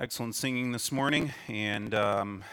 Excellent singing this morning, and um,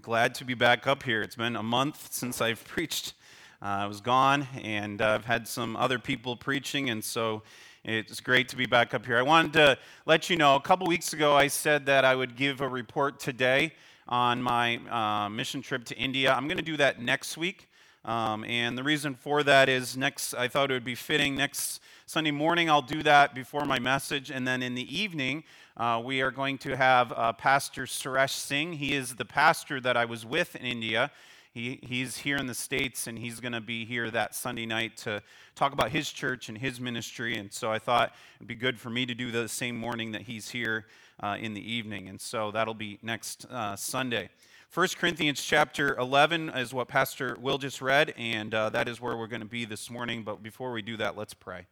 glad to be back up here. It's been a month since I've preached. Uh, I was gone, and uh, I've had some other people preaching, and so it's great to be back up here. I wanted to let you know a couple weeks ago I said that I would give a report today on my uh, mission trip to India. I'm going to do that next week. Um, and the reason for that is next, I thought it would be fitting. Next Sunday morning, I'll do that before my message. And then in the evening, uh, we are going to have uh, Pastor Suresh Singh. He is the pastor that I was with in India. He, he's here in the States and he's going to be here that Sunday night to talk about his church and his ministry. And so I thought it'd be good for me to do the same morning that he's here uh, in the evening. And so that'll be next uh, Sunday. 1 Corinthians chapter 11 is what Pastor Will just read, and uh, that is where we're going to be this morning. But before we do that, let's pray.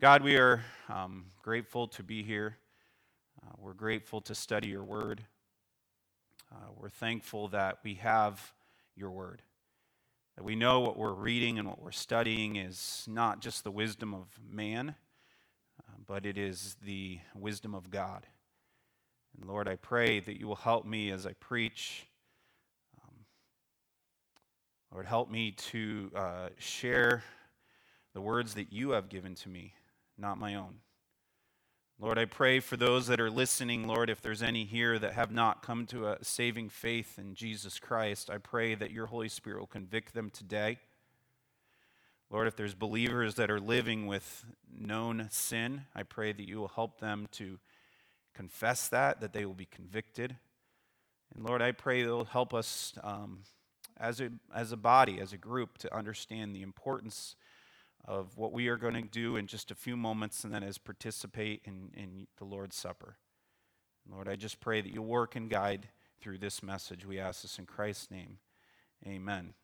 God, we are um, grateful to be here. Uh, we're grateful to study your word. Uh, we're thankful that we have your word, that we know what we're reading and what we're studying is not just the wisdom of man, uh, but it is the wisdom of God. And Lord, I pray that you will help me as I preach. Um, Lord, help me to uh, share the words that you have given to me, not my own. Lord, I pray for those that are listening, Lord, if there's any here that have not come to a saving faith in Jesus Christ, I pray that your Holy Spirit will convict them today. Lord, if there's believers that are living with known sin, I pray that you will help them to confess that, that they will be convicted. And Lord, I pray you'll help us um, as, a, as a body, as a group, to understand the importance of what we are going to do in just a few moments, and then as participate in, in the Lord's Supper. Lord, I just pray that you work and guide through this message. We ask this in Christ's name. Amen.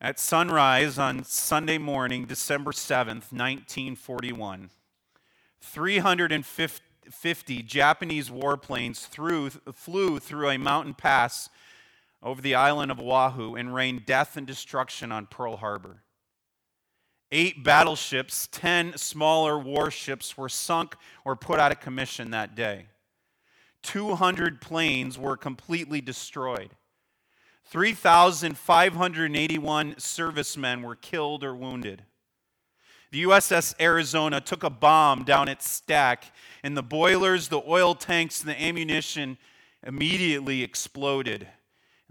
At sunrise on Sunday morning, December 7th, 1941, 350 Japanese warplanes threw, flew through a mountain pass over the island of Oahu and rained death and destruction on Pearl Harbor. Eight battleships, 10 smaller warships were sunk or put out of commission that day. 200 planes were completely destroyed. 3,581 servicemen were killed or wounded. The USS Arizona took a bomb down its stack, and the boilers, the oil tanks, and the ammunition immediately exploded.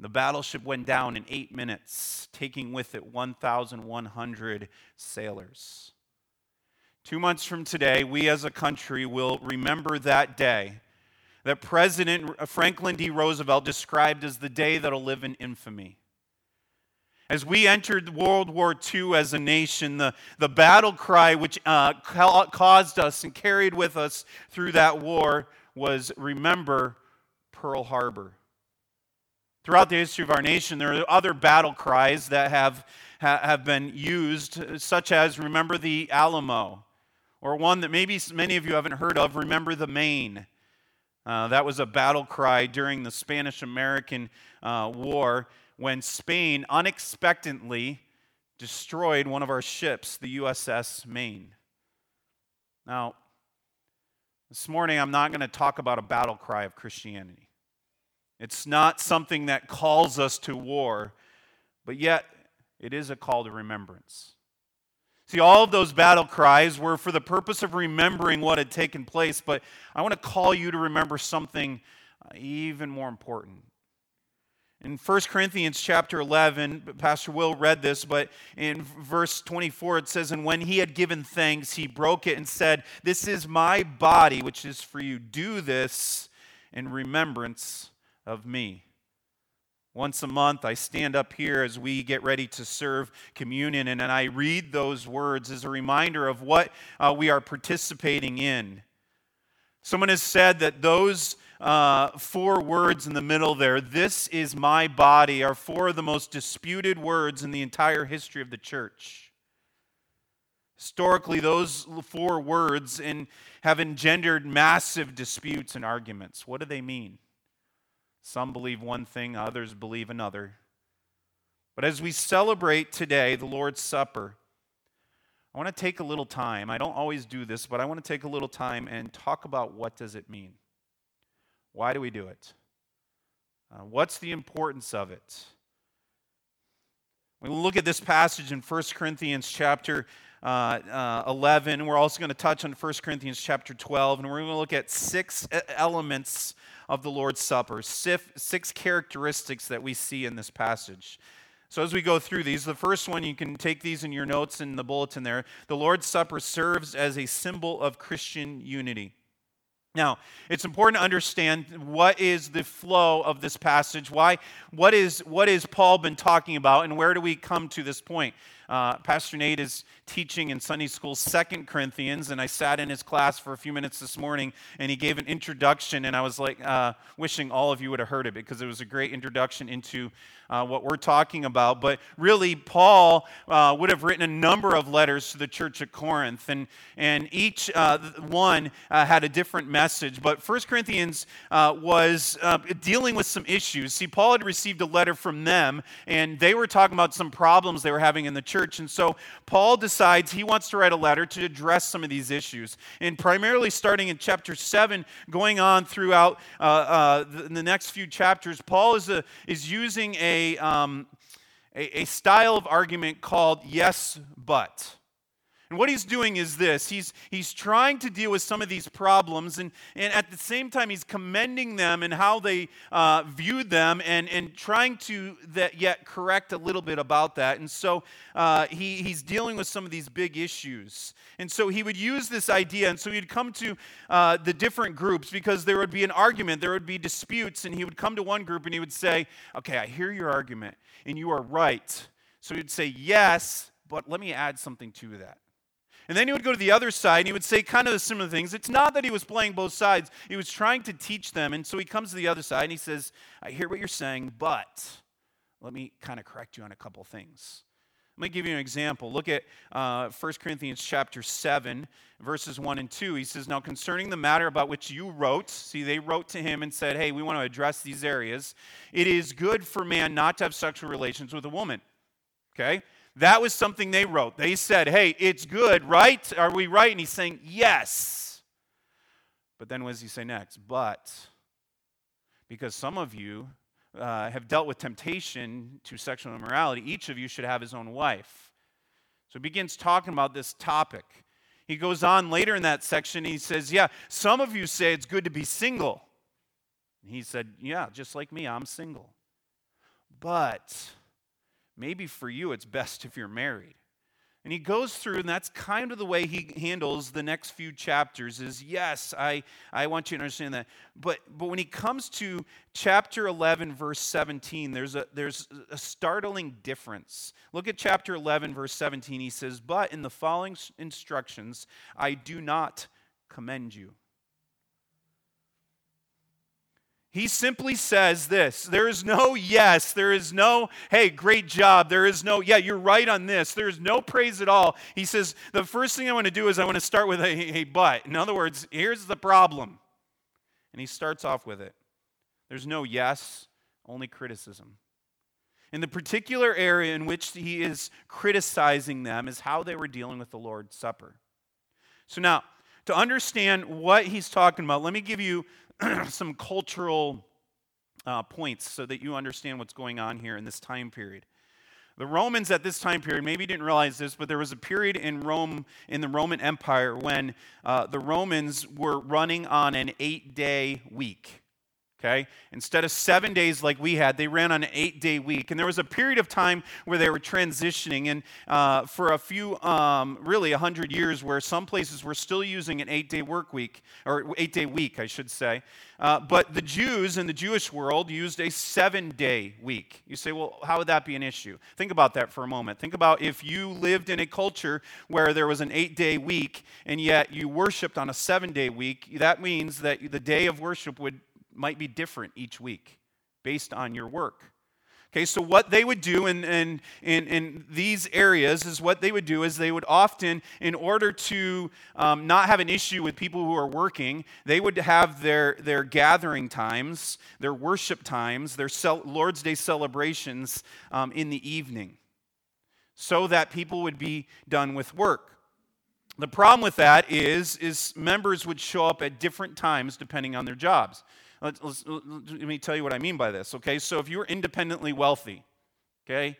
The battleship went down in eight minutes, taking with it 1,100 sailors. Two months from today, we as a country will remember that day that President Franklin D. Roosevelt described as the day that'll live in infamy. As we entered World War II as a nation, the, the battle cry which uh, caused us and carried with us through that war was Remember Pearl Harbor. Throughout the history of our nation, there are other battle cries that have, have been used, such as Remember the Alamo, or one that maybe many of you haven't heard of, Remember the Maine. Uh, that was a battle cry during the Spanish American uh, War when Spain unexpectedly destroyed one of our ships, the USS Maine. Now, this morning I'm not going to talk about a battle cry of Christianity. It's not something that calls us to war, but yet it is a call to remembrance. See, all of those battle cries were for the purpose of remembering what had taken place, but I want to call you to remember something uh, even more important. In 1 Corinthians chapter 11, Pastor Will read this, but in verse 24 it says, And when he had given thanks, he broke it and said, This is my body, which is for you. Do this in remembrance of me. Once a month, I stand up here as we get ready to serve communion, and, and I read those words as a reminder of what uh, we are participating in. Someone has said that those uh, four words in the middle there, this is my body, are four of the most disputed words in the entire history of the church. Historically, those four words in, have engendered massive disputes and arguments. What do they mean? Some believe one thing, others believe another. But as we celebrate today the Lord's Supper, I want to take a little time. I don't always do this, but I want to take a little time and talk about what does it mean? Why do we do it? Uh, what's the importance of it? We look at this passage in 1 Corinthians chapter uh, uh, 11. We're also going to touch on 1 Corinthians chapter 12, and we're going to look at six elements of the Lord's Supper, six characteristics that we see in this passage. So, as we go through these, the first one, you can take these in your notes in the bulletin there. The Lord's Supper serves as a symbol of Christian unity. Now, it's important to understand what is the flow of this passage. Why? What is what is Paul been talking about, and where do we come to this point? Uh, Pastor Nate is teaching in Sunday school Second Corinthians, and I sat in his class for a few minutes this morning, and he gave an introduction, and I was like, uh, wishing all of you would have heard it because it was a great introduction into uh, what we're talking about. But really, Paul uh, would have written a number of letters to the church at Corinth, and, and each uh, one uh, had a different message. But First Corinthians was dealing with some issues. See, Paul had received a letter from them, and they were talking about some problems they were having in the church. And so Paul decides he wants to write a letter to address some of these issues. And primarily starting in chapter 7, going on throughout uh, uh, the, the next few chapters, Paul is, a, is using a, um, a, a style of argument called yes, but. And what he's doing is this he's, he's trying to deal with some of these problems, and, and at the same time, he's commending them and how they uh, viewed them and, and trying to that yet correct a little bit about that. And so uh, he, he's dealing with some of these big issues. And so he would use this idea, and so he'd come to uh, the different groups because there would be an argument, there would be disputes, and he would come to one group and he would say, Okay, I hear your argument, and you are right. So he'd say, Yes, but let me add something to that. And then he would go to the other side and he would say kind of similar things. It's not that he was playing both sides, he was trying to teach them. And so he comes to the other side and he says, I hear what you're saying, but let me kind of correct you on a couple things. Let me give you an example. Look at uh, 1 Corinthians chapter 7, verses 1 and 2. He says, Now concerning the matter about which you wrote, see, they wrote to him and said, Hey, we want to address these areas. It is good for man not to have sexual relations with a woman. Okay? That was something they wrote. They said, hey, it's good, right? Are we right? And he's saying, yes. But then what does he say next? But because some of you uh, have dealt with temptation to sexual immorality, each of you should have his own wife. So he begins talking about this topic. He goes on later in that section, he says, Yeah, some of you say it's good to be single. And he said, Yeah, just like me, I'm single. But maybe for you it's best if you're married. And he goes through, and that's kind of the way he handles the next few chapters is yes, I, I want you to understand that. But, but when he comes to chapter 11, verse 17, there's a, there's a startling difference. Look at chapter 11, verse 17. He says, But in the following instructions, I do not commend you. He simply says this there is no yes, there is no, hey, great job, there is no, yeah, you're right on this, there is no praise at all. He says, the first thing I want to do is I want to start with a, a but. In other words, here's the problem. And he starts off with it. There's no yes, only criticism. In the particular area in which he is criticizing them is how they were dealing with the Lord's Supper. So now, to understand what he's talking about, let me give you some cultural uh, points so that you understand what's going on here in this time period. The Romans at this time period maybe didn't realize this, but there was a period in Rome, in the Roman Empire, when uh, the Romans were running on an eight day week. Okay? Instead of seven days like we had, they ran on an eight day week. And there was a period of time where they were transitioning. And uh, for a few, um, really, 100 years, where some places were still using an eight day work week, or eight day week, I should say. Uh, but the Jews in the Jewish world used a seven day week. You say, well, how would that be an issue? Think about that for a moment. Think about if you lived in a culture where there was an eight day week and yet you worshiped on a seven day week, that means that the day of worship would might be different each week based on your work. Okay, so what they would do in, in, in, in, these areas is what they would do is they would often, in order to um, not have an issue with people who are working, they would have their, their gathering times, their worship times, their cel- Lord's Day celebrations um, in the evening so that people would be done with work. The problem with that is, is members would show up at different times depending on their jobs. Let's, let's, let me tell you what I mean by this, okay? So if you were independently wealthy, okay,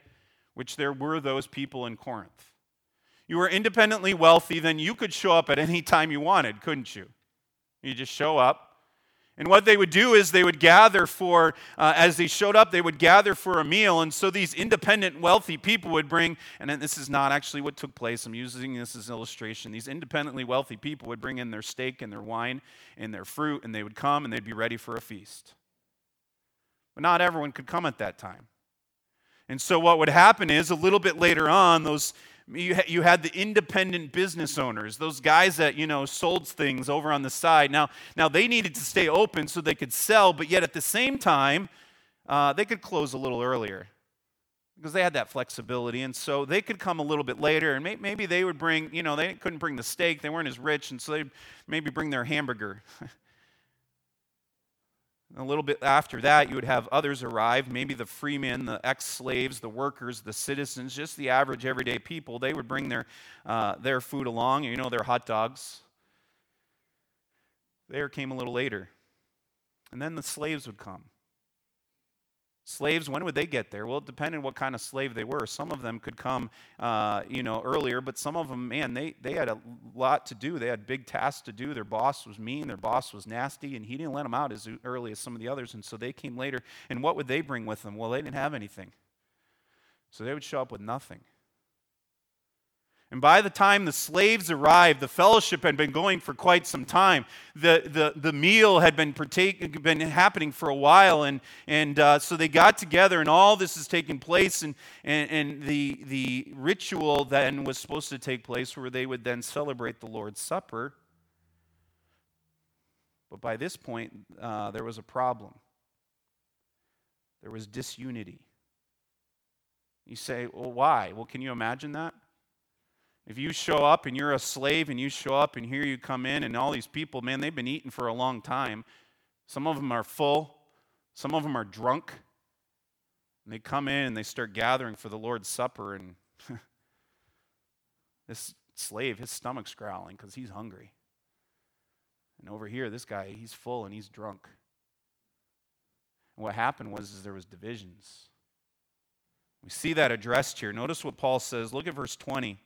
which there were those people in Corinth, you were independently wealthy, then you could show up at any time you wanted, couldn't you? You just show up, and what they would do is they would gather for, uh, as they showed up, they would gather for a meal. And so these independent, wealthy people would bring, and this is not actually what took place, I'm using this as an illustration. These independently wealthy people would bring in their steak and their wine and their fruit, and they would come and they'd be ready for a feast. But not everyone could come at that time. And so what would happen is a little bit later on, those you, you had the independent business owners, those guys that, you know, sold things over on the side. Now, now they needed to stay open so they could sell, but yet at the same time, uh, they could close a little earlier because they had that flexibility. And so they could come a little bit later, and may, maybe they would bring, you know, they couldn't bring the steak, they weren't as rich, and so they'd maybe bring their hamburger. A little bit after that, you would have others arrive, maybe the freemen, the ex slaves, the workers, the citizens, just the average everyday people. They would bring their, uh, their food along, you know, their hot dogs. There came a little later. And then the slaves would come. Slaves, when would they get there? Well, it depended on what kind of slave they were. Some of them could come, uh, you know, earlier, but some of them, man, they, they had a lot to do. They had big tasks to do. Their boss was mean, their boss was nasty, and he didn't let them out as early as some of the others, and so they came later. And what would they bring with them? Well, they didn't have anything. So they would show up with nothing. And by the time the slaves arrived, the fellowship had been going for quite some time. The, the, the meal had been, partake, been happening for a while. And, and uh, so they got together, and all this is taking place. And, and, and the, the ritual then was supposed to take place where they would then celebrate the Lord's Supper. But by this point, uh, there was a problem. There was disunity. You say, well, why? Well, can you imagine that? If you show up and you're a slave and you show up and here you come in and all these people, man, they've been eating for a long time. Some of them are full, some of them are drunk. And they come in and they start gathering for the Lord's Supper, and this slave, his stomach's growling because he's hungry. And over here, this guy, he's full and he's drunk. And what happened was is there was divisions. We see that addressed here. Notice what Paul says. Look at verse 20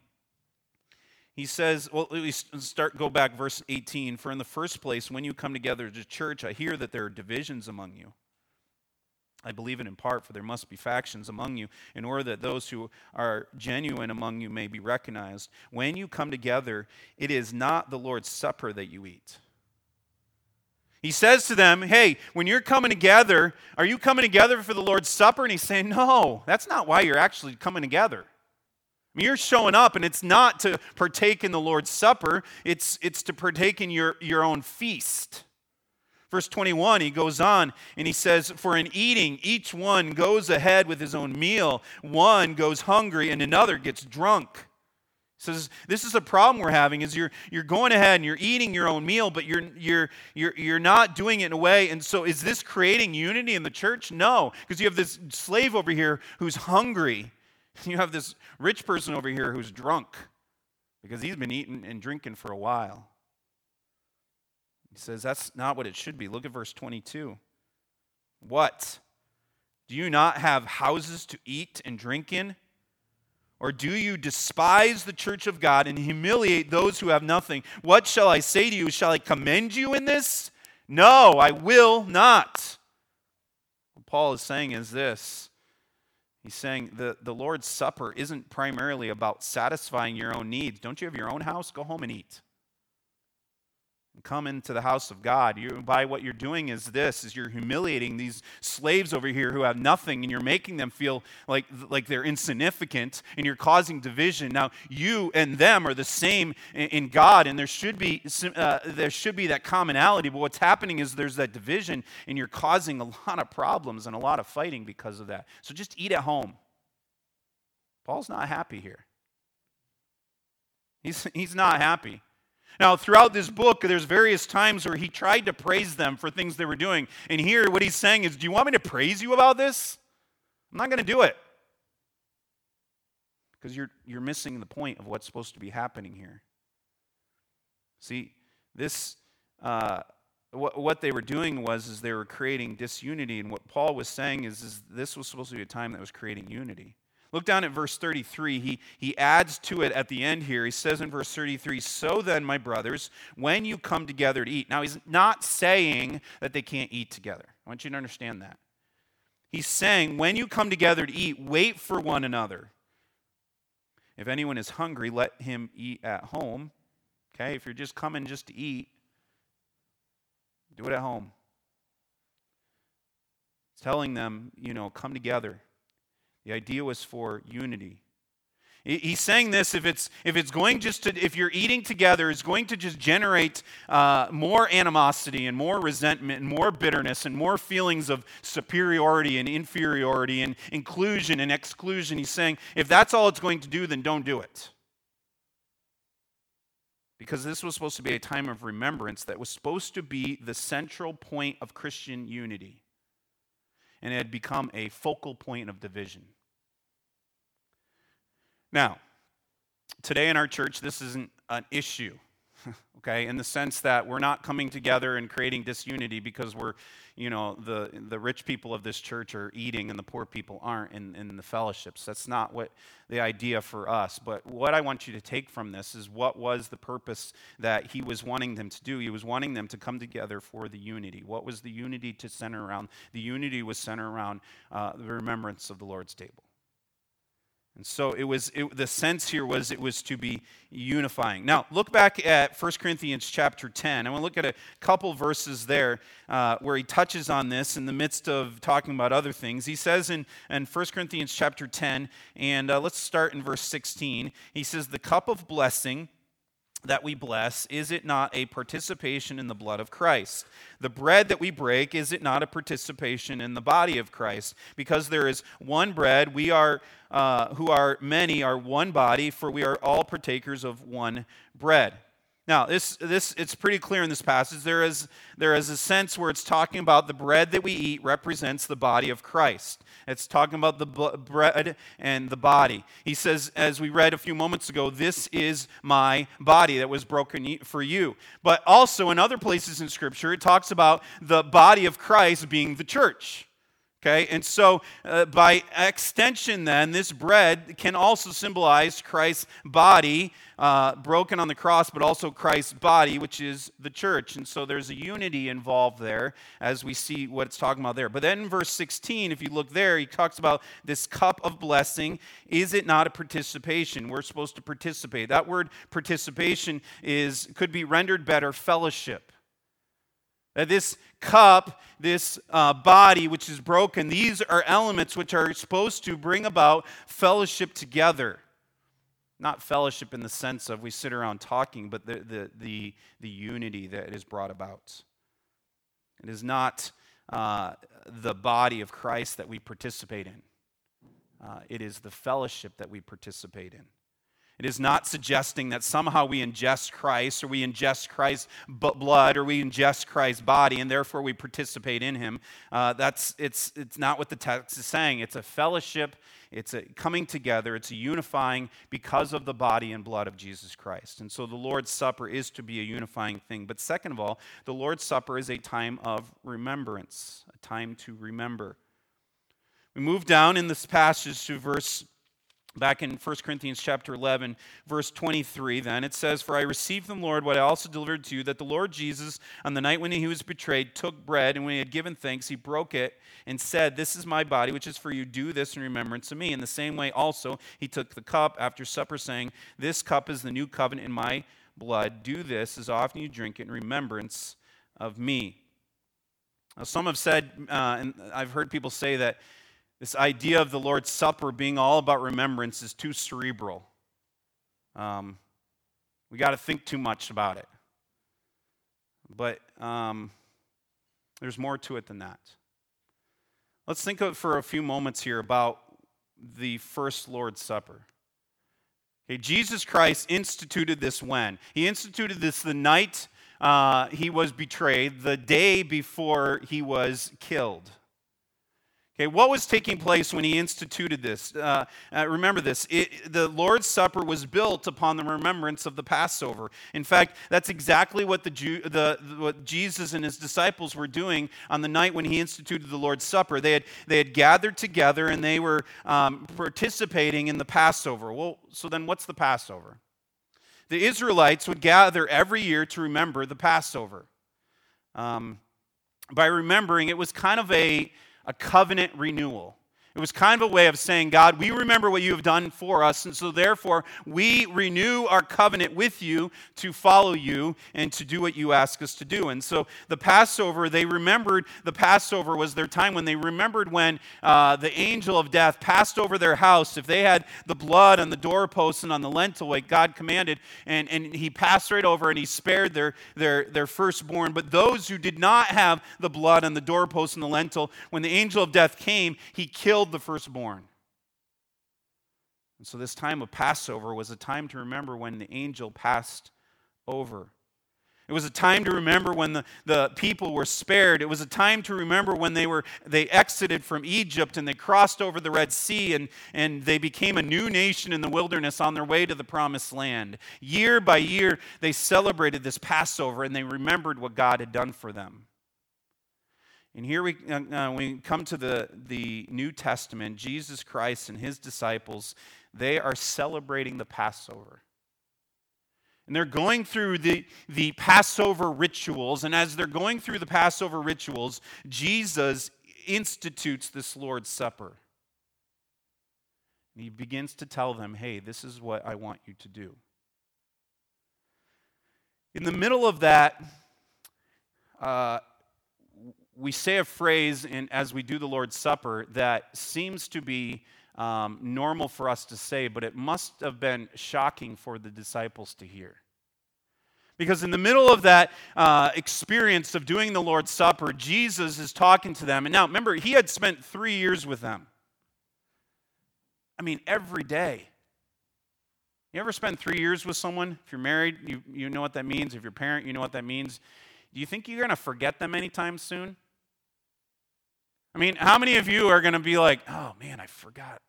he says, well, at least start go back verse 18. For in the first place, when you come together to church, I hear that there are divisions among you. I believe it in part, for there must be factions among you, in order that those who are genuine among you may be recognized. When you come together, it is not the Lord's Supper that you eat. He says to them, Hey, when you're coming together, are you coming together for the Lord's Supper? And he's saying, No, that's not why you're actually coming together. You're showing up, and it's not to partake in the Lord's Supper, it's, it's to partake in your, your own feast. Verse 21, he goes on and he says, For in eating, each one goes ahead with his own meal. One goes hungry, and another gets drunk. He says, This is a problem we're having, is you're, you're going ahead and you're eating your own meal, but you're, you're, you're, you're not doing it in a way. And so, is this creating unity in the church? No, because you have this slave over here who's hungry You have this rich person over here who's drunk because he's been eating and drinking for a while. He says that's not what it should be. Look at verse 22. What? Do you not have houses to eat and drink in? Or do you despise the church of God and humiliate those who have nothing? What shall I say to you? Shall I commend you in this? No, I will not. What Paul is saying is this He's saying the, the Lord's Supper isn't primarily about satisfying your own needs. Don't you have your own house? Go home and eat. Come into the house of God. You, by what you're doing is this, is you're humiliating these slaves over here who have nothing, and you're making them feel like, like they're insignificant, and you're causing division. Now, you and them are the same in, in God, and there should, be, uh, there should be that commonality, but what's happening is there's that division, and you're causing a lot of problems and a lot of fighting because of that. So just eat at home. Paul's not happy here. He's, he's not happy. Now, throughout this book, there's various times where he tried to praise them for things they were doing. And here, what he's saying is, Do you want me to praise you about this? I'm not going to do it. Because you're, you're missing the point of what's supposed to be happening here. See, this, uh, what, what they were doing was is they were creating disunity, and what Paul was saying is, is this was supposed to be a time that was creating unity. Look down at verse 33. He, he adds to it at the end here. He says in verse 33 So then, my brothers, when you come together to eat. Now, he's not saying that they can't eat together. I want you to understand that. He's saying, when you come together to eat, wait for one another. If anyone is hungry, let him eat at home. Okay, if you're just coming just to eat, do it at home. Telling them, you know, come together. The idea was for unity. He's saying this if it's, if it's going just to, if you're eating together, it's going to just generate uh, more animosity and more resentment and more bitterness and more feelings of superiority and inferiority and inclusion and exclusion. He's saying if that's all it's going to do, then don't do it. Because this was supposed to be a time of remembrance that was supposed to be the central point of Christian unity. And it had become a focal point of division. Now, today in our church, this isn't an issue, okay, in the sense that we're not coming together and creating disunity because we're, you know, the, the rich people of this church are eating and the poor people aren't in, in the fellowships. That's not what the idea for us. But what I want you to take from this is what was the purpose that he was wanting them to do. He was wanting them to come together for the unity. What was the unity to center around? The unity was centered around uh, the remembrance of the Lord's table. And so it was it, the sense here was it was to be unifying. Now look back at 1 Corinthians chapter 10. I want to look at a couple verses there uh, where he touches on this in the midst of talking about other things. He says in, in 1 Corinthians chapter 10, and uh, let's start in verse 16. He says, "The cup of blessing." That we bless, is it not a participation in the blood of Christ? The bread that we break, is it not a participation in the body of Christ? Because there is one bread, we are, uh, who are many, are one body, for we are all partakers of one bread. Now, this, this, it's pretty clear in this passage. There is, there is a sense where it's talking about the bread that we eat represents the body of Christ. It's talking about the bread and the body. He says, as we read a few moments ago, this is my body that was broken for you. But also in other places in Scripture, it talks about the body of Christ being the church. Okay, and so uh, by extension, then, this bread can also symbolize Christ's body uh, broken on the cross, but also Christ's body, which is the church. And so there's a unity involved there as we see what it's talking about there. But then in verse 16, if you look there, he talks about this cup of blessing. Is it not a participation? We're supposed to participate. That word participation is could be rendered better fellowship. That this cup, this uh, body which is broken, these are elements which are supposed to bring about fellowship together. Not fellowship in the sense of we sit around talking, but the, the, the, the unity that is brought about. It is not uh, the body of Christ that we participate in, uh, it is the fellowship that we participate in. It is not suggesting that somehow we ingest Christ or we ingest Christ's blood or we ingest Christ's body and therefore we participate in him. Uh, that's, it's, it's not what the text is saying. It's a fellowship, it's a coming together, it's a unifying because of the body and blood of Jesus Christ. And so the Lord's Supper is to be a unifying thing. But second of all, the Lord's Supper is a time of remembrance, a time to remember. We move down in this passage to verse back in 1 Corinthians chapter 11, verse 23, then it says, For I received from the Lord what I also delivered to you, that the Lord Jesus, on the night when he was betrayed, took bread, and when he had given thanks, he broke it and said, This is my body, which is for you. Do this in remembrance of me. In the same way, also, he took the cup after supper, saying, This cup is the new covenant in my blood. Do this as often you drink it in remembrance of me. Now, some have said, uh, and I've heard people say that this idea of the Lord's Supper being all about remembrance is too cerebral. Um, we got to think too much about it. But um, there's more to it than that. Let's think of for a few moments here about the first Lord's Supper. Okay, Jesus Christ instituted this when? He instituted this the night uh, he was betrayed, the day before he was killed. Okay, what was taking place when he instituted this? Uh, uh, remember this. It, the Lord's Supper was built upon the remembrance of the Passover. In fact, that's exactly what, the, Jew, the, what Jesus and his disciples were doing on the night when he instituted the Lord's Supper. They had, they had gathered together and they were um, participating in the Passover. Well, so then what's the Passover? The Israelites would gather every year to remember the Passover. Um, by remembering, it was kind of a a covenant renewal. It was kind of a way of saying, God, we remember what you have done for us, and so therefore we renew our covenant with you to follow you and to do what you ask us to do. And so the Passover, they remembered the Passover was their time when they remembered when uh, the angel of death passed over their house. If they had the blood on the doorposts and on the lintel, like God commanded, and, and he passed right over and he spared their, their, their firstborn. But those who did not have the blood on the doorposts and the lintel, when the angel of death came, he killed killed the firstborn. And so, this time of Passover was a time to remember when the angel passed over. It was a time to remember when the, the people were spared. It was a time to remember when they were they exited from Egypt and they crossed over the Red Sea and, and they became a new nation in the wilderness on their way to the promised land. Year by year, they celebrated this Passover and they remembered what God had done for them. And here we, uh, uh, we come to the, the New Testament, Jesus Christ and his disciples, they are celebrating the Passover. And they're going through the, the Passover rituals. And as they're going through the Passover rituals, Jesus institutes this Lord's Supper. And he begins to tell them, hey, this is what I want you to do. In the middle of that, uh, we say a phrase in, as we do the Lord's Supper that seems to be um, normal for us to say, but it must have been shocking for the disciples to hear. Because in the middle of that uh, experience of doing the Lord's Supper, Jesus is talking to them. And now, remember, he had spent three years with them. I mean, every day. You ever spend three years with someone? If you're married, you, you know what that means. If you're a parent, you know what that means. Do you think you're going to forget them anytime soon? I mean, how many of you are going to be like, oh man, I forgot.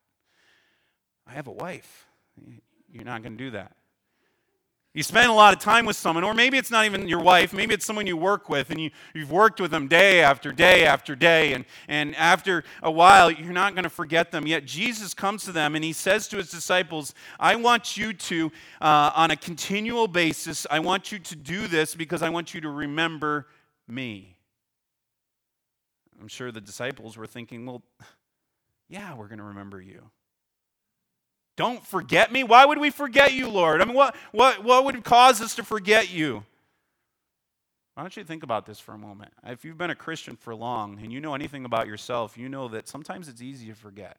I have a wife. You're not going to do that. You spend a lot of time with someone, or maybe it's not even your wife, maybe it's someone you work with, and you, you've worked with them day after day after day, and, and after a while, you're not going to forget them. Yet Jesus comes to them and he says to his disciples, I want you to, uh, on a continual basis, I want you to do this because I want you to remember me. I'm sure the disciples were thinking, well, yeah, we're going to remember you. Don't forget me? Why would we forget you, Lord? I mean, what, what, what would cause us to forget you? Why don't you think about this for a moment? If you've been a Christian for long and you know anything about yourself, you know that sometimes it's easy to forget.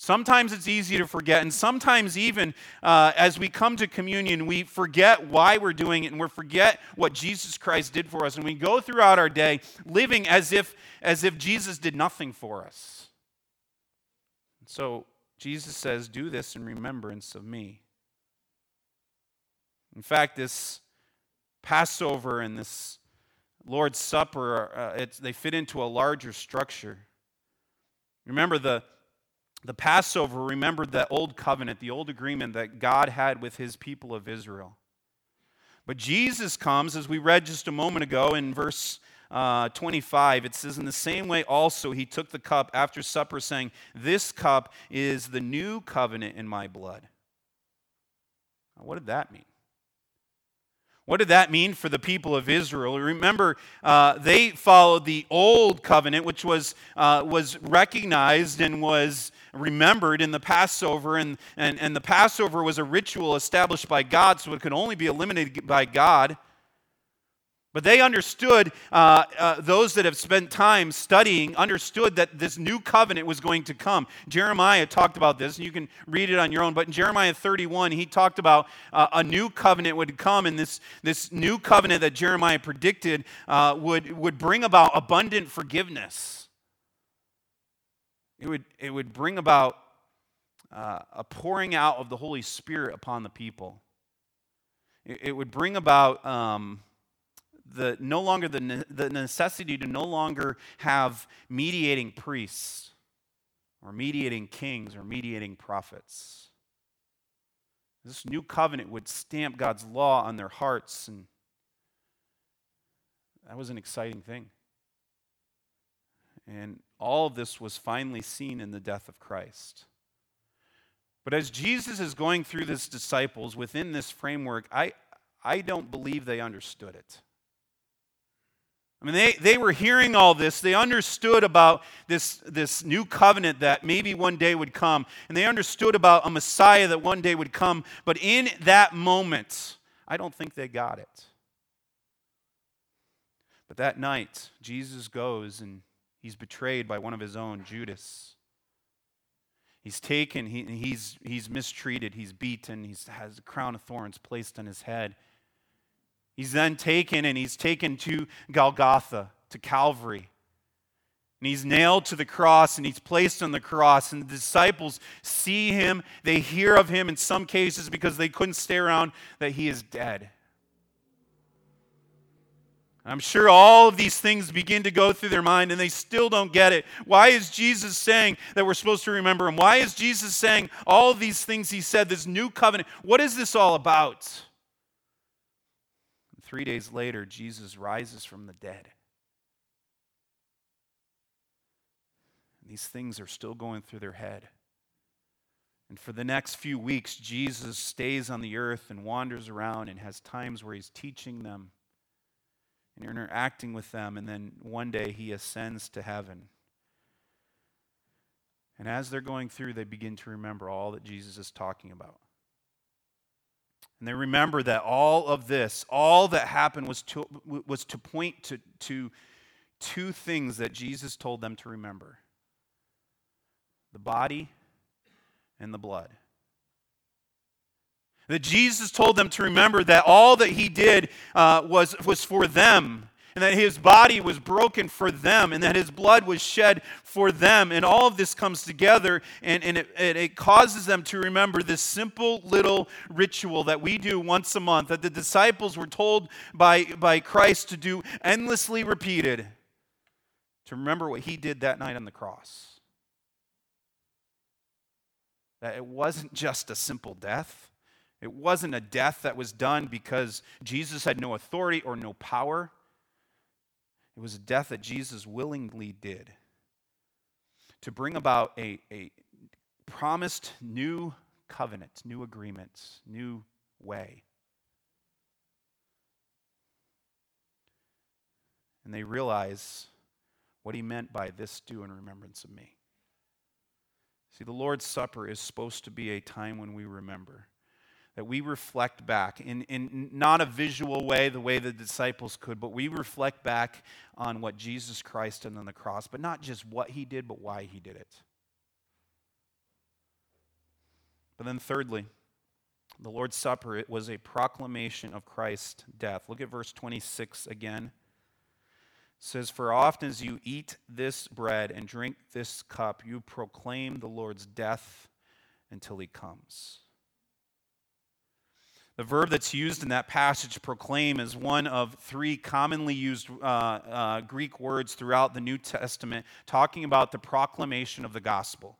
Sometimes it's easy to forget, and sometimes even uh, as we come to communion, we forget why we're doing it, and we forget what Jesus Christ did for us, and we go throughout our day living as if as if Jesus did nothing for us. So Jesus says, "Do this in remembrance of me." In fact, this Passover and this Lord's Supper, uh, they fit into a larger structure. Remember the the Passover remembered the old covenant, the old agreement that God had with his people of Israel. But Jesus comes, as we read just a moment ago in verse uh, 25, it says, In the same way also he took the cup after supper, saying, This cup is the new covenant in my blood. Now, what did that mean? What did that mean for the people of Israel? Remember, uh, they followed the old covenant, which was, uh, was recognized and was remembered in the Passover. And, and, and the Passover was a ritual established by God, so it could only be eliminated by God. But they understood, uh, uh, those that have spent time studying, understood that this new covenant was going to come. Jeremiah talked about this, and you can read it on your own. But in Jeremiah 31, he talked about uh, a new covenant would come, and this, this new covenant that Jeremiah predicted uh, would, would bring about abundant forgiveness. It would, it would bring about uh, a pouring out of the Holy Spirit upon the people. It, it would bring about. Um, the no longer the, the necessity to no longer have mediating priests or mediating kings or mediating prophets. This new covenant would stamp God's law on their hearts, and that was an exciting thing. And all of this was finally seen in the death of Christ. But as Jesus is going through his disciples within this framework, I, I don't believe they understood it. I mean, they, they were hearing all this. They understood about this, this new covenant that maybe one day would come. And they understood about a Messiah that one day would come. But in that moment, I don't think they got it. But that night, Jesus goes and he's betrayed by one of his own, Judas. He's taken, he, he's, he's mistreated, he's beaten, he has a crown of thorns placed on his head. He's then taken and he's taken to Golgotha, to Calvary. And he's nailed to the cross and he's placed on the cross. And the disciples see him. They hear of him in some cases because they couldn't stay around that he is dead. I'm sure all of these things begin to go through their mind and they still don't get it. Why is Jesus saying that we're supposed to remember him? Why is Jesus saying all these things he said, this new covenant? What is this all about? Three days later, Jesus rises from the dead. These things are still going through their head. And for the next few weeks, Jesus stays on the earth and wanders around and has times where he's teaching them and you're interacting with them. And then one day he ascends to heaven. And as they're going through, they begin to remember all that Jesus is talking about. And they remember that all of this, all that happened was to, was to point to, to two things that Jesus told them to remember the body and the blood. That Jesus told them to remember that all that he did uh, was, was for them and that his body was broken for them, and that his blood was shed for them. And all of this comes together, and, and it, it causes them to remember this simple little ritual that we do once a month, that the disciples were told by, by Christ to do endlessly repeated, to remember what he did that night on the cross. That it wasn't just a simple death. It wasn't a death that was done because Jesus had no authority or no power. It was a death that Jesus willingly did to bring about a, a promised new covenant, new agreements, new way. And they realize what he meant by this do in remembrance of me. See, the Lord's Supper is supposed to be a time when we remember that we reflect back in, in not a visual way, the way the disciples could, but we reflect back on what Jesus Christ did on the cross, but not just what he did, but why he did it. But then, thirdly, the Lord's Supper, it was a proclamation of Christ's death. Look at verse 26 again. It says, For often as you eat this bread and drink this cup, you proclaim the Lord's death until he comes. The verb that's used in that passage, proclaim, is one of three commonly used uh, uh, Greek words throughout the New Testament, talking about the proclamation of the gospel.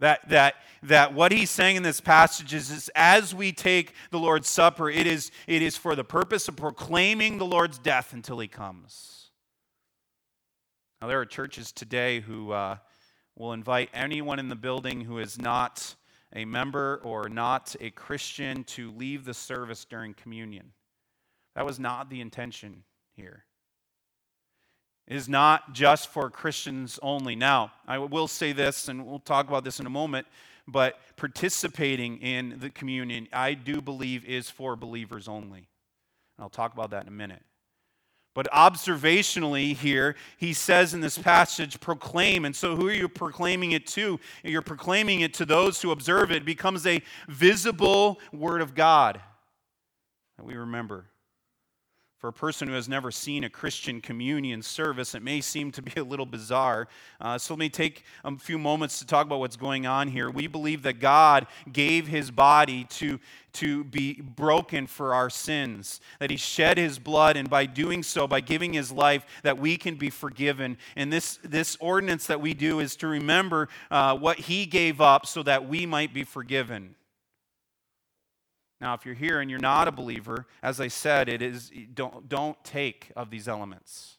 That, that, that what he's saying in this passage is, is as we take the Lord's Supper, it is, it is for the purpose of proclaiming the Lord's death until he comes. Now, there are churches today who uh, will invite anyone in the building who is not a member or not a Christian to leave the service during communion. That was not the intention here. It is not just for Christians only. Now, I will say this, and we'll talk about this in a moment, but participating in the communion, I do believe, is for believers only. And I'll talk about that in a minute. But observationally, here, he says in this passage, proclaim. And so, who are you proclaiming it to? You're proclaiming it to those who observe it. It becomes a visible word of God that we remember. For a person who has never seen a Christian communion service, it may seem to be a little bizarre. Uh, so let me take a few moments to talk about what's going on here. We believe that God gave his body to, to be broken for our sins, that he shed his blood, and by doing so, by giving his life, that we can be forgiven. And this, this ordinance that we do is to remember uh, what he gave up so that we might be forgiven. Now, if you're here and you're not a believer, as I said, it is don't, don't take of these elements.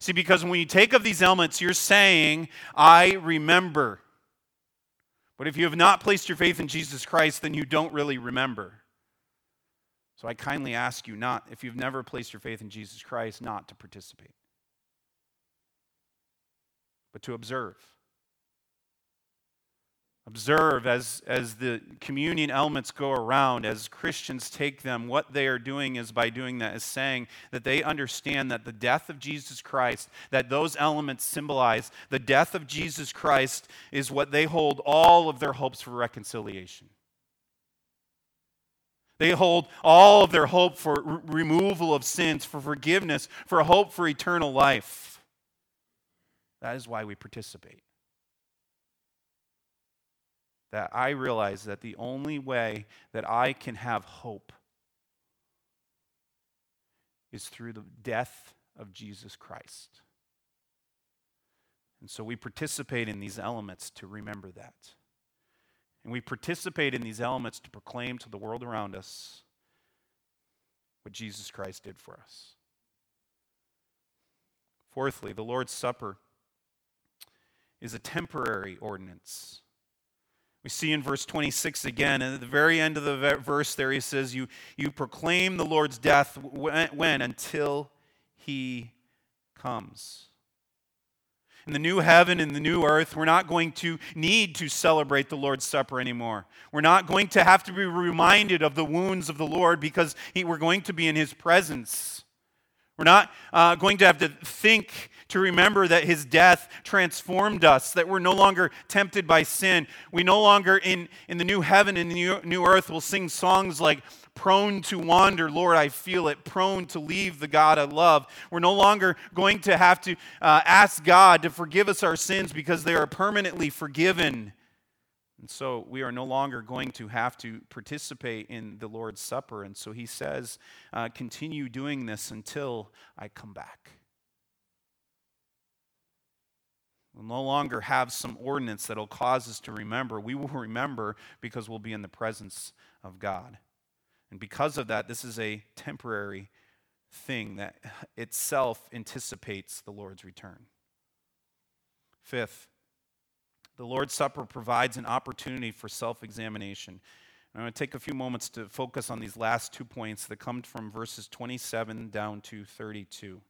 See, because when you take of these elements, you're saying, I remember. But if you have not placed your faith in Jesus Christ, then you don't really remember. So I kindly ask you not, if you've never placed your faith in Jesus Christ, not to participate, but to observe. Observe as, as the communion elements go around, as Christians take them, what they are doing is by doing that, is saying that they understand that the death of Jesus Christ, that those elements symbolize the death of Jesus Christ, is what they hold all of their hopes for reconciliation. They hold all of their hope for removal of sins, for forgiveness, for hope for eternal life. That is why we participate that I realize that the only way that I can have hope is through the death of Jesus Christ. And so we participate in these elements to remember that. And we participate in these elements to proclaim to the world around us what Jesus Christ did for us. Fourthly, the Lord's Supper is a temporary ordinance. We see in verse 26 again, and at the very end of the verse there, he says, You, you proclaim the Lord's death when, when? Until he comes. In the new heaven and the new earth, we're not going to need to celebrate the Lord's Supper anymore. We're not going to have to be reminded of the wounds of the Lord because he, we're going to be in his presence. We're not uh, going to have to think to remember that his death transformed us, that we're no longer tempted by sin. We no longer, in, in the new heaven and the new, new earth, will sing songs like, Prone to wander, Lord, I feel it. Prone to leave the God I love. We're no longer going to have to uh, ask God to forgive us our sins because they are permanently forgiven. And so we are no longer going to have to participate in the Lord's Supper. And so he says, uh, continue doing this until I come back. We'll no longer have some ordinance that'll cause us to remember. We will remember because we'll be in the presence of God. And because of that, this is a temporary thing that itself anticipates the Lord's return. Fifth, the Lord's Supper provides an opportunity for self examination. I'm going to take a few moments to focus on these last two points that come from verses 27 down to 32.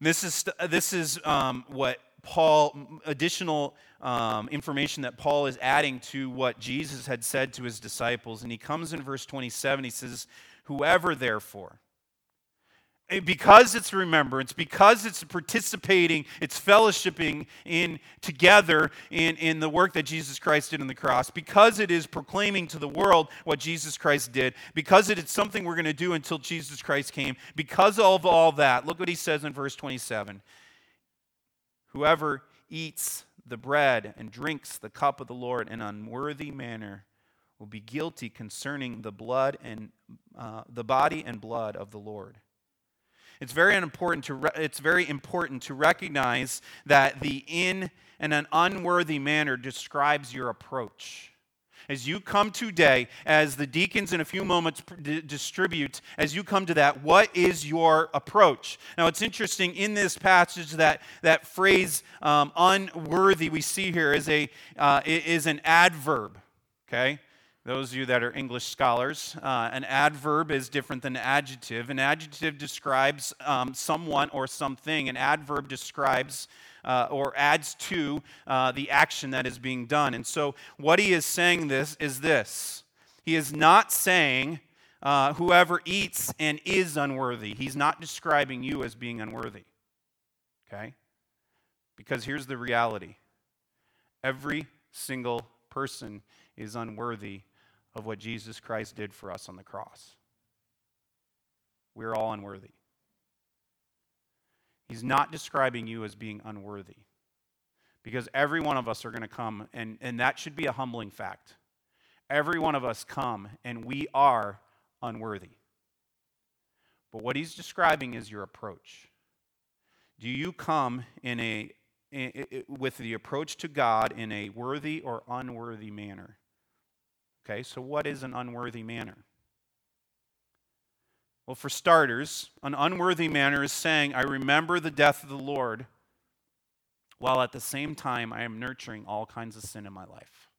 This is, this is um, what Paul, additional um, information that Paul is adding to what Jesus had said to his disciples. And he comes in verse 27, he says, Whoever therefore, because it's remembrance, because it's participating, it's fellowshipping in together in, in the work that Jesus Christ did on the cross, because it is proclaiming to the world what Jesus Christ did, because it is something we're going to do until Jesus Christ came, because of all that, look what he says in verse 27. Whoever eats the bread and drinks the cup of the Lord in unworthy manner will be guilty concerning the blood and uh, the body and blood of the Lord. It's very important to re- it's very important to recognize that the in and an unworthy manner describes your approach. As you come today, as the deacons in a few moments d- distribute, as you come to that, what is your approach? Now, it's interesting in this passage that that phrase um, "unworthy" we see here is a uh, is an adverb. Okay, those of you that are English scholars, uh, an adverb is different than an adjective. An adjective describes um, someone or something, an adverb describes uh, or adds to uh, the action that is being done. And so, what he is saying this is this He is not saying, uh, whoever eats and is unworthy. He's not describing you as being unworthy. Okay? Because here's the reality every single person is unworthy of what Jesus Christ did for us on the cross. we're all unworthy. He's not describing you as being unworthy because every one of us are going to come, and, and that should be a humbling fact. Every one of us come, and we are unworthy. But what he's describing is your approach. Do you come in a, in, in, with the approach to God in a worthy or unworthy manner? Okay, so what is an unworthy manner? Well, for starters, an unworthy manner is saying, I remember the death of the Lord, while at the same time I am nurturing all kinds of sin in my life.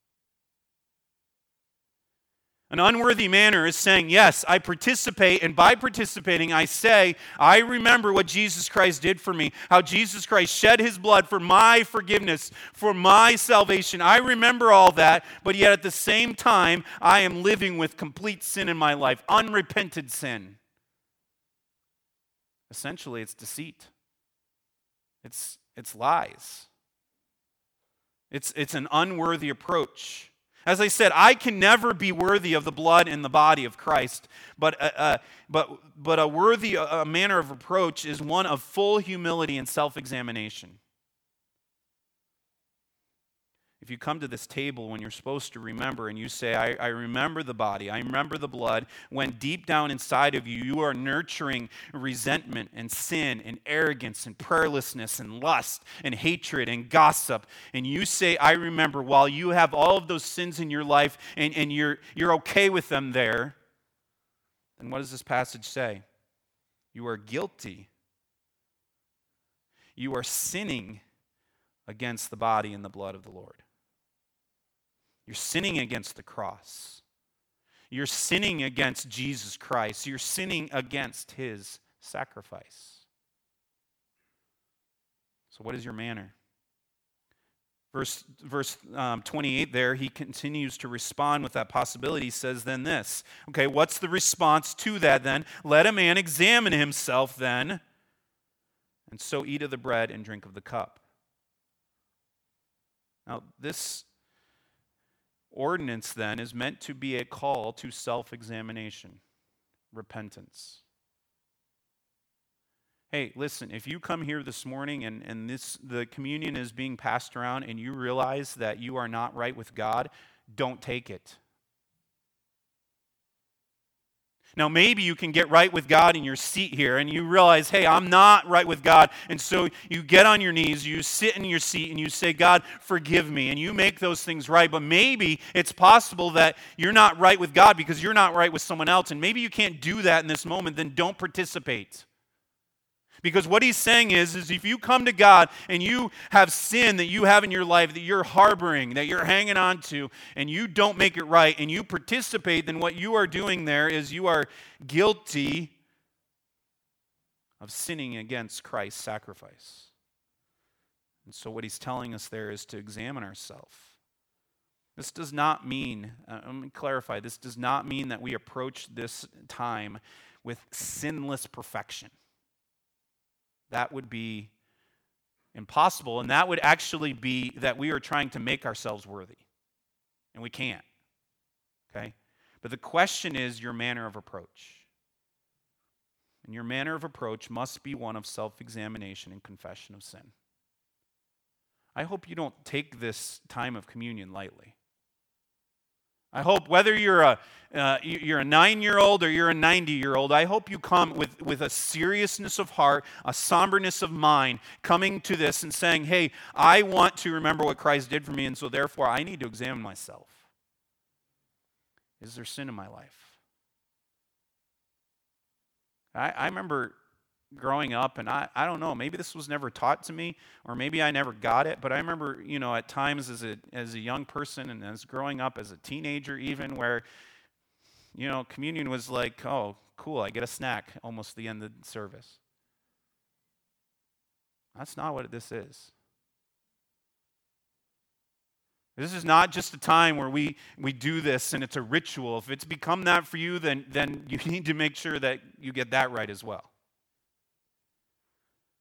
An unworthy manner is saying, Yes, I participate, and by participating, I say, I remember what Jesus Christ did for me, how Jesus Christ shed his blood for my forgiveness, for my salvation. I remember all that, but yet at the same time, I am living with complete sin in my life, unrepented sin. Essentially, it's deceit, it's, it's lies, it's, it's an unworthy approach. As I said, I can never be worthy of the blood and the body of Christ, but, uh, uh, but, but a worthy uh, manner of approach is one of full humility and self examination. If you come to this table when you're supposed to remember and you say, I, I, remember the body, I remember the blood, when deep down inside of you, you are nurturing resentment and sin and arrogance and prayerlessness and lust and hatred and gossip, and you say, I remember, while you have all of those sins in your life and, and you're, you're okay with them there, then what does this passage say? You are guilty. You are sinning against the body and the blood of the Lord. You're sinning against the cross. You're sinning against Jesus Christ. You're sinning against his sacrifice. So, what is your manner? Verse, verse um, 28 there, he continues to respond with that possibility. He says, then this. Okay, what's the response to that then? Let a man examine himself then, and so eat of the bread and drink of the cup. Now, this Ordinance, then, is meant to be a call to self examination, repentance. Hey, listen, if you come here this morning and, and this, the communion is being passed around and you realize that you are not right with God, don't take it. Now, maybe you can get right with God in your seat here and you realize, hey, I'm not right with God. And so you get on your knees, you sit in your seat, and you say, God, forgive me. And you make those things right. But maybe it's possible that you're not right with God because you're not right with someone else. And maybe you can't do that in this moment, then don't participate. Because what he's saying is, is if you come to God and you have sin that you have in your life that you're harboring, that you're hanging on to, and you don't make it right, and you participate, then what you are doing there is you are guilty of sinning against Christ's sacrifice. And so what he's telling us there is to examine ourselves. This does not mean, uh, let me clarify, this does not mean that we approach this time with sinless perfection that would be impossible. And that would actually be that we are trying to make ourselves worthy. And we can't. Okay? But the question is your manner of approach. And your manner of approach must be one of self examination and confession of sin. I hope you don't take this time of communion lightly. I hope whether you're a, uh, you're a nine year old or you're a 90 year old, I hope you come with, with a seriousness of heart, a somberness of mind, coming to this and saying, hey, I want to remember what Christ did for me, and so therefore I need to examine myself. Is there sin in my life? I, I remember growing up, and I, I don't know, maybe this was never taught to me, or maybe I never got it, but I remember, you know, at times as a, as a young person and as growing up as a teenager, even where, you know, communion was like, oh, cool, I get a snack almost the end of the service. That's not what this is. This is not just a time where we, we do this and it's a ritual. If it's become that for you, then, then you need to make sure that you get that right as well.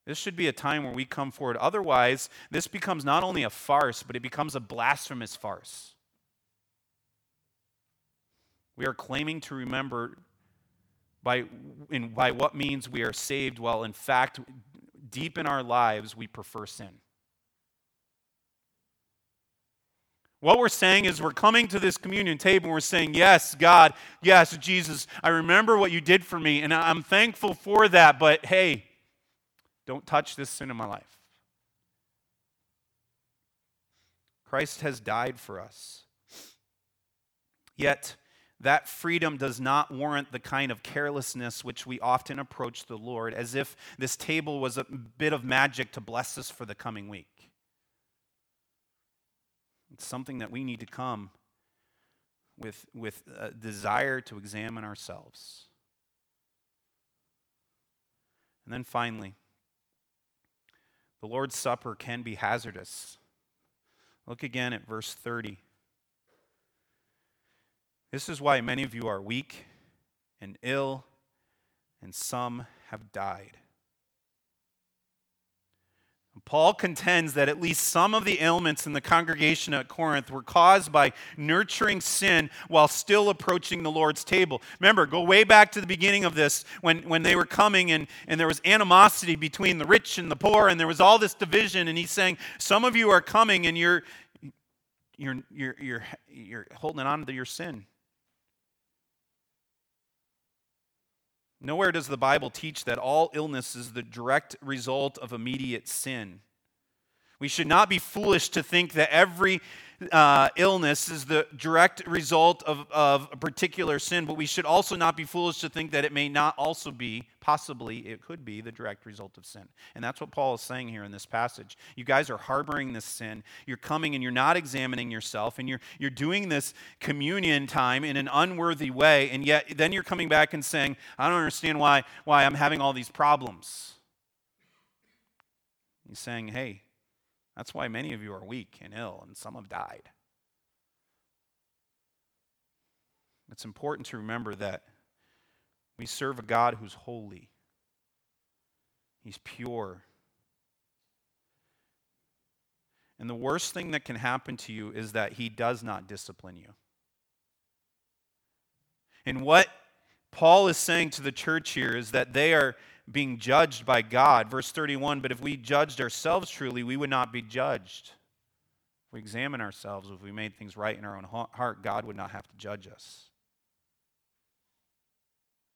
This should be a time where we come forward. Otherwise, this becomes not only a farce, but it becomes a blasphemous farce. We are claiming to remember by in by what means we are saved, while in fact, deep in our lives, we prefer sin. What we're saying is, we're coming to this communion table and we're saying, Yes, God, yes, Jesus, I remember what you did for me, and I'm thankful for that, but hey, don't touch this sin in my life. Christ has died for us. Yet, that freedom does not warrant the kind of carelessness which we often approach the Lord, as if this table was a bit of magic to bless us for the coming week. It's something that we need to come with, with a desire to examine ourselves. And then finally, the Lord's Supper can be hazardous. Look again at verse 30. This is why many of you are weak and ill, and some have died. Paul contends that at least some of the ailments in the congregation at Corinth were caused by nurturing sin while still approaching the Lord's table. Remember, go way back to the beginning of this when, when they were coming and, and there was animosity between the rich and the poor, and there was all this division. And he's saying, Some of you are coming and you're, you're, you're, you're, you're holding on to your sin. Nowhere does the Bible teach that all illness is the direct result of immediate sin. We should not be foolish to think that every uh, illness is the direct result of, of a particular sin, but we should also not be foolish to think that it may not also be, possibly, it could be the direct result of sin. And that's what Paul is saying here in this passage. You guys are harboring this sin. You're coming and you're not examining yourself, and you're, you're doing this communion time in an unworthy way, and yet then you're coming back and saying, I don't understand why, why I'm having all these problems. He's saying, hey, that's why many of you are weak and ill, and some have died. It's important to remember that we serve a God who's holy, He's pure. And the worst thing that can happen to you is that He does not discipline you. And what Paul is saying to the church here is that they are being judged by God. Verse 31 But if we judged ourselves truly, we would not be judged. If we examine ourselves, if we made things right in our own heart, God would not have to judge us.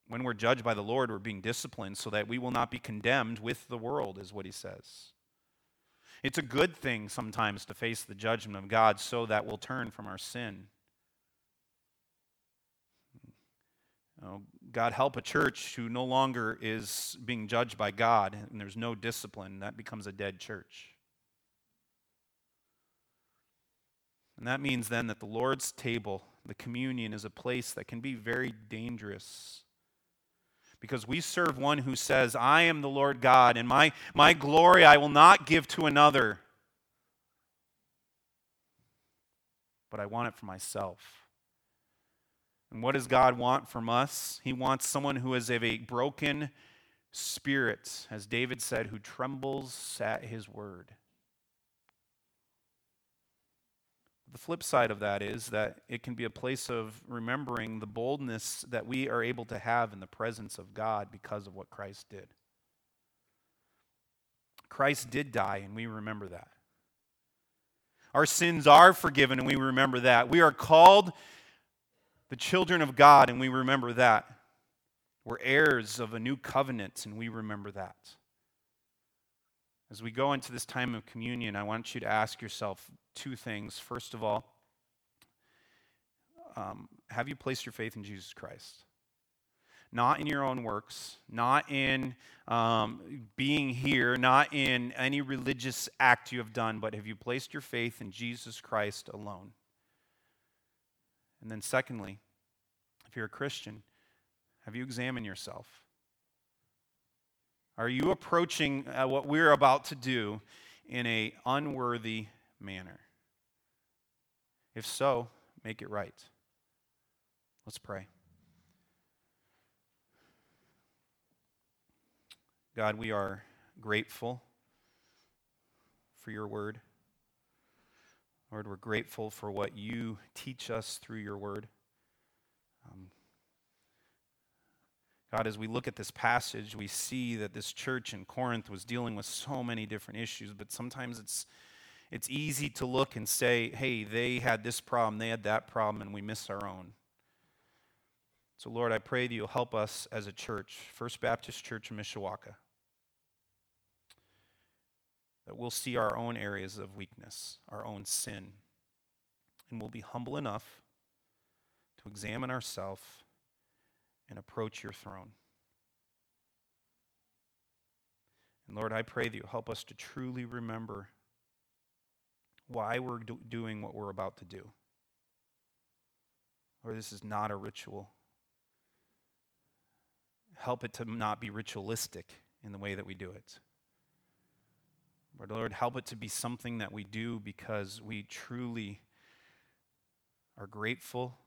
When we're judged by the Lord, we're being disciplined so that we will not be condemned with the world, is what he says. It's a good thing sometimes to face the judgment of God so that we'll turn from our sin. Know, God help a church who no longer is being judged by God and there's no discipline. That becomes a dead church. And that means then that the Lord's table, the communion, is a place that can be very dangerous. Because we serve one who says, I am the Lord God, and my, my glory I will not give to another, but I want it for myself. And what does God want from us? He wants someone who is of a broken spirit, as David said, who trembles at his word. The flip side of that is that it can be a place of remembering the boldness that we are able to have in the presence of God because of what Christ did. Christ did die, and we remember that. Our sins are forgiven, and we remember that. We are called the children of God, and we remember that. We're heirs of a new covenant, and we remember that. As we go into this time of communion, I want you to ask yourself two things. First of all, um, have you placed your faith in Jesus Christ? Not in your own works, not in um, being here, not in any religious act you have done, but have you placed your faith in Jesus Christ alone? And then, secondly, if you're a Christian, have you examined yourself? Are you approaching uh, what we're about to do in a unworthy manner? If so, make it right. Let's pray. God, we are grateful for your word. Lord, we're grateful for what you teach us through your word. Um, God, as we look at this passage, we see that this church in Corinth was dealing with so many different issues, but sometimes it's, it's easy to look and say, hey, they had this problem, they had that problem, and we miss our own. So, Lord, I pray that you'll help us as a church, First Baptist Church in Mishawaka, that we'll see our own areas of weakness, our own sin, and we'll be humble enough to examine ourselves and approach your throne. And Lord, I pray that you help us to truly remember why we're do- doing what we're about to do. Lord, this is not a ritual. Help it to not be ritualistic in the way that we do it. But Lord, help it to be something that we do because we truly are grateful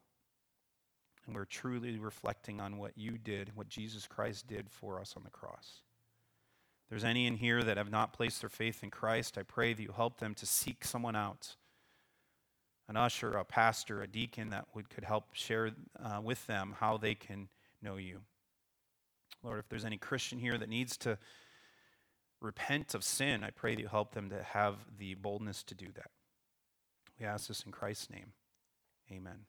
and we're truly reflecting on what you did, what Jesus Christ did for us on the cross. If there's any in here that have not placed their faith in Christ, I pray that you help them to seek someone out an usher, a pastor, a deacon that would, could help share uh, with them how they can know you. Lord, if there's any Christian here that needs to repent of sin, I pray that you help them to have the boldness to do that. We ask this in Christ's name. Amen.